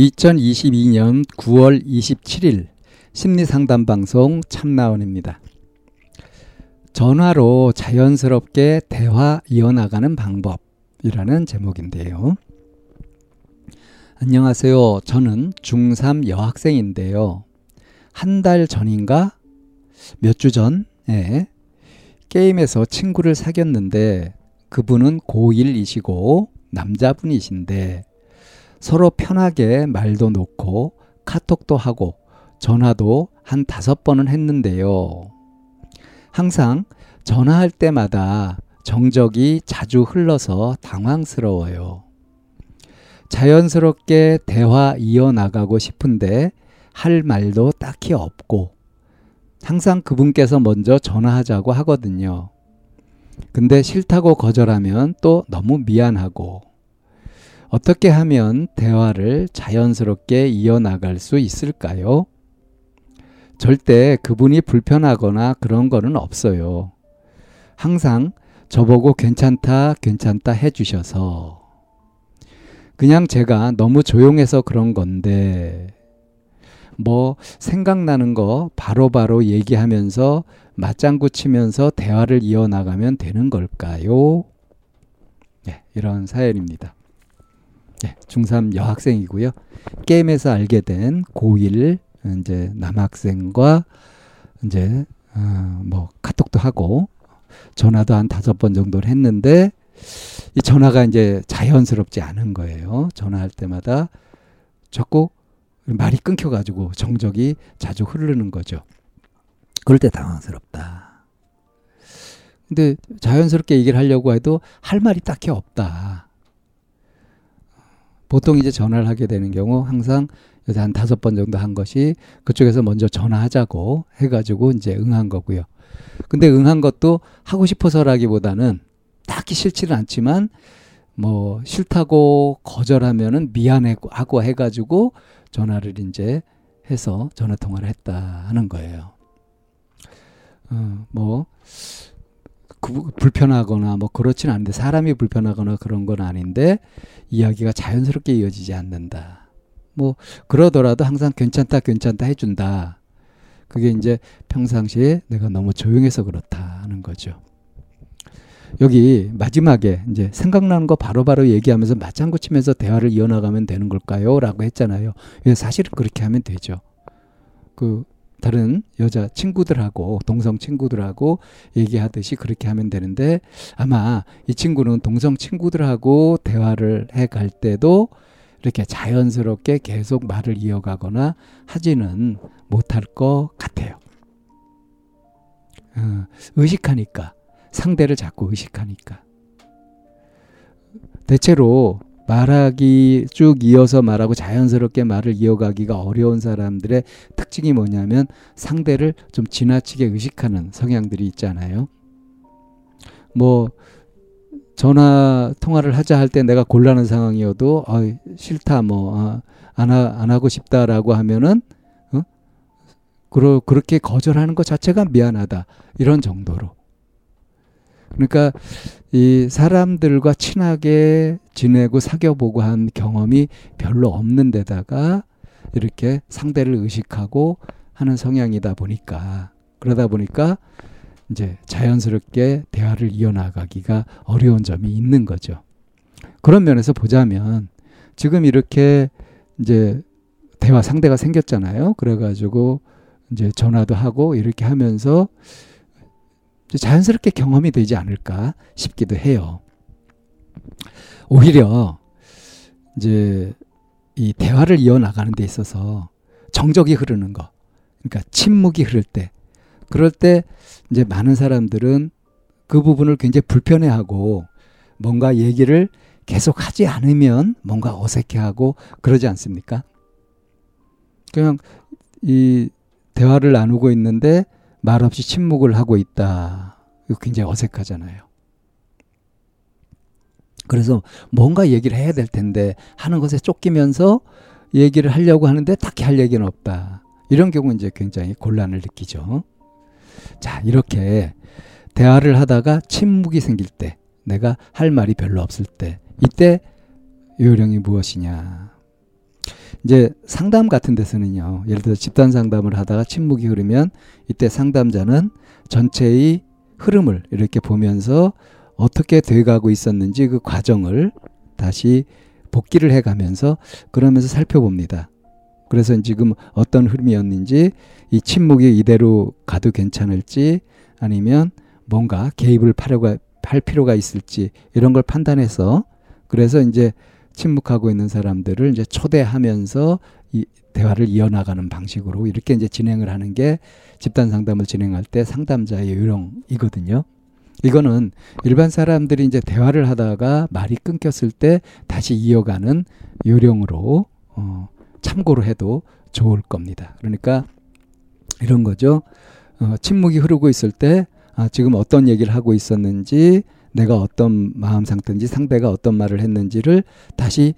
2022년 9월 27일 심리상담 방송 참나원입니다. 전화로 자연스럽게 대화 이어나가는 방법이라는 제목인데요. 안녕하세요. 저는 중3 여학생인데요. 한 달 전인가? 몇 주 전 에 게임에서 친구를 사귀었는데 그분은 고1이시고 남자분이신데 서로 편하게 말도 놓고 카톡도 하고 전화도 한 다섯 번은 했는데요. 항상 전화할 때마다 정적이 자주 흘러서 당황스러워요. 자연스럽게 대화 이어나가고 싶은데 할 말도 딱히 없고 항상 그분께서 먼저 전화하자고 하거든요. 근데 싫다고 거절하면 또 너무 미안하고 어떻게 하면 대화를 자연스럽게 이어나갈 수 있을까요? 절대 그분이 불편하거나 그런 거는 없어요. 항상 저보고 괜찮다, 괜찮다 해주셔서. 그냥 제가 너무 조용해서 그런 건데, 뭐, 생각나는 거 바로바로 바로 얘기하면서 맞장구 치면서 대화를 이어나가면 되는 걸까요? 네, 이런 사연입니다. 네, 중3 여학생이고요. 게임에서 알게 된 고1 이제 남학생과 이제 어, 뭐 카톡도 하고 전화도 한 다섯 번 정도를 했는데 이 전화가 이제 자연스럽지 않은 거예요. 전화할 때마다 자꾸 말이 끊겨가지고 정적이 자주 흐르는 거죠. 그럴 때 당황스럽다. 근데 자연스럽게 얘기를 하려고 해도 할 말이 딱히 없다. 보통 이제 전화를 하게 되는 경우 항상 한 다섯 번 정도 한 것이 그쪽에서 먼저 전화하자고 해가지고 이제 응한 거고요. 근데 응한 것도 하고 싶어서라기보다는 딱히 싫지는 않지만 뭐 싫다고 거절하면은 미안하고 해가지고 전화를 이제 해서 전화 통화를 했다 하는 거예요. 어, 뭐 그, 불편하거나 뭐 그렇지는 않은데 사람이 불편하거나 그런 건 아닌데 이야기가 자연스럽게 이어지지 않는다. 뭐 그러더라도 항상 괜찮다 괜찮다 해준다. 그게 이제 평상시에 내가 너무 조용해서 그렇다 하는 거죠. 여기 마지막에 이제 생각나는 거 바로바로 바로 얘기하면서 맞장구 치면서 대화를 이어나가면 되는 걸까요? 라고 했잖아요. 사실은 그렇게 하면 되죠. 그 다른 여자 친구들하고 동성 친구들하고 얘기하듯이 그렇게 하면 되는데 아마 이 친구는 동성 친구들하고 대화를 해 갈 때도 이렇게 자연스럽게 계속 말을 이어가거나 하지는 못할 것 같아요. 어, 의식하니까 상대를 자꾸 의식하니까 대체로 말하기 쭉 이어서 말하고 자연스럽게 말을 이어가기가 어려운 사람들의 특징이 뭐냐면 상대를 좀 지나치게 의식하는 성향들이 있잖아요. 뭐 전화 통화를 하자 할 때 내가 곤란한 상황이어도 어, 싫다 뭐안 어, 안 하고 싶다라고 하면은 어? 그러, 그렇게 거절하는 것 자체가 미안하다 이런 정도로 그러니까 이 사람들과 친하게 지내고 사귀어보고 한 경험이 별로 없는 데다가 이렇게 상대를 의식하고 하는 성향이다 보니까 그러다 보니까 이제 자연스럽게 대화를 이어나가기가 어려운 점이 있는 거죠. 그런 면에서 보자면 지금 이렇게 이제 대화 상대가 생겼잖아요. 그래가지고 이제 전화도 하고 이렇게 하면서 자연스럽게 경험이 되지 않을까 싶기도 해요. 오히려 이제 이 대화를 이어나가는 데 있어서 정적이 흐르는 거, 그러니까 침묵이 흐를 때, 그럴 때 이제 많은 사람들은 그 부분을 굉장히 불편해하고 뭔가 얘기를 계속 하지 않으면 뭔가 어색해하고 그러지 않습니까? 그냥 이 대화를 나누고 있는데 말없이 침묵을 하고 있다. 이거 굉장히 어색하잖아요. 그래서 뭔가 얘기를 해야 될 텐데 하는 것에 쫓기면서 얘기를 하려고 하는데 딱히 할 얘기는 없다. 이런 경우 이제 굉장히 곤란을 느끼죠. 자, 이렇게 대화를 하다가 침묵이 생길 때, 내가 할 말이 별로 없을 때, 이때 요령이 무엇이냐. 이제 상담 같은 데서는요, 예를 들어 집단 상담을 하다가 침묵이 흐르면 이때 상담자는 전체의 흐름을 이렇게 보면서 어떻게 돼가고 있었는지 그 과정을 다시 복기를 해가면서 그러면서 살펴봅니다. 그래서 지금 어떤 흐름이었는지 이 침묵이 이대로 가도 괜찮을지 아니면 뭔가 개입을 하려고 할 필요가 있을지 이런 걸 판단해서 그래서 이제 침묵하고 있는 사람들을 이제 초대하면서 이 대화를 이어나가는 방식으로 이렇게 이제 진행을 하는 게 집단 상담을 진행할 때 상담자의 요령이거든요. 이거는 일반 사람들이 이제 대화를 하다가 말이 끊겼을 때 다시 이어가는 요령으로 어, 참고로 해도 좋을 겁니다. 그러니까 이런 거죠. 어, 침묵이 흐르고 있을 때 아, 지금 어떤 얘기를 하고 있었는지 내가 어떤 마음 상태인지 상대가 어떤 말을 했는지를 다시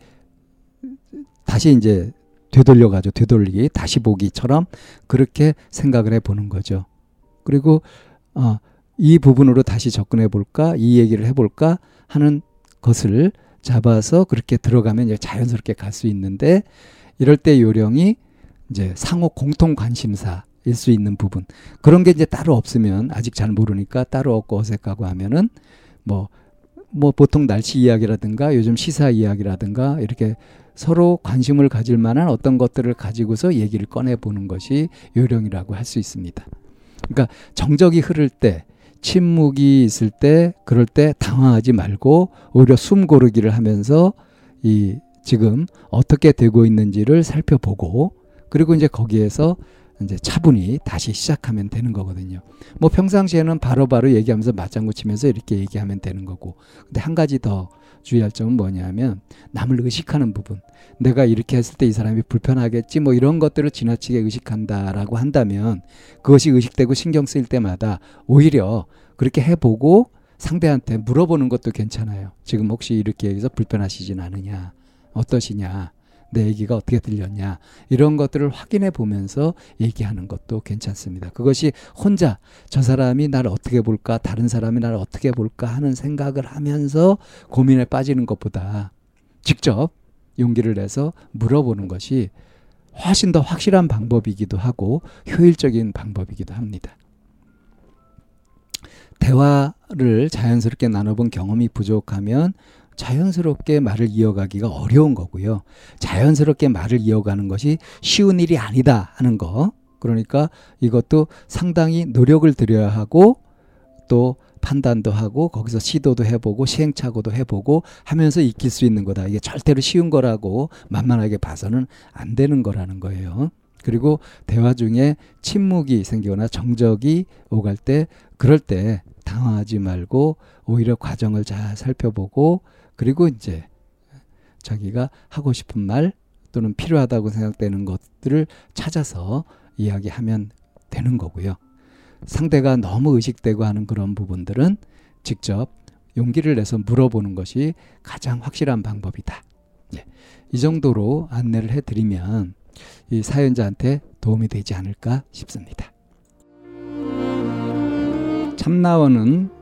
다시 이제 되돌려 가지고 되돌리기. 다시 보기처럼 그렇게 생각을 해 보는 거죠. 그리고 어, 이 부분으로 다시 접근해 볼까? 이 얘기를 해 볼까? 하는 것을 잡아서 그렇게 들어가면 이제 자연스럽게 갈 수 있는데 이럴 때 요령이 이제 상호 공통 관심사 일 수 있는 부분. 그런 게 이제 따로 없으면 아직 잘 모르니까 따로 없고 어색하고 하면은 뭐 뭐 뭐 보통 날씨 이야기라든가 요즘 시사 이야기라든가 이렇게 서로 관심을 가질 만한 어떤 것들을 가지고서 얘기를 꺼내 보는 것이 요령이라고 할 수 있습니다. 그러니까 정적이 흐를 때 침묵이 있을 때 그럴 때 당황하지 말고 오히려 숨 고르기를 하면서 이 지금 어떻게 되고 있는지를 살펴보고 그리고 이제 거기에서 이제 차분히 다시 시작하면 되는 거거든요. 뭐 평상시에는 바로바로 바로 얘기하면서 맞장구 치면서 이렇게 얘기하면 되는 거고. 근데 한 가지 더 주의할 점은 뭐냐면 남을 의식하는 부분. 내가 이렇게 했을 때 이 사람이 불편하겠지 뭐 이런 것들을 지나치게 의식한다라고 한다면 그것이 의식되고 신경 쓰일 때마다 오히려 그렇게 해보고 상대한테 물어보는 것도 괜찮아요. 지금 혹시 이렇게 해서 불편하시진 않으냐? 어떠시냐? 내 얘기가 어떻게 들렸냐 이런 것들을 확인해 보면서 얘기하는 것도 괜찮습니다. 그것이 혼자 저 사람이 나를 어떻게 볼까 다른 사람이 나를 어떻게 볼까 하는 생각을 하면서 고민에 빠지는 것보다 직접 용기를 내서 물어보는 것이 훨씬 더 확실한 방법이기도 하고 효율적인 방법이기도 합니다. 대화를 자연스럽게 나눠본 경험이 부족하면 자연스럽게 말을 이어가기가 어려운 거고요. 자연스럽게 말을 이어가는 것이 쉬운 일이 아니다 하는 거. 그러니까 이것도 상당히 노력을 들여야 하고 또 판단도 하고 거기서 시도도 해보고 시행착오도 해보고 하면서 익힐 수 있는 거다. 이게 절대로 쉬운 거라고 만만하게 봐서는 안 되는 거라는 거예요. 그리고 대화 중에 침묵이 생기거나 정적이 오갈 때 그럴 때 당황하지 말고 오히려 과정을 잘 살펴보고 그리고 이제 자기가 하고 싶은 말 또는 필요하다고 생각되는 것들을 찾아서 이야기하면 되는 거고요. 상대가 너무 의식되고 하는 그런 부분들은 직접 용기를 내서 물어보는 것이 가장 확실한 방법이다. 네. 이 정도로 안내를 해드리면 이 사연자한테 도움이 되지 않을까 싶습니다. 참나원은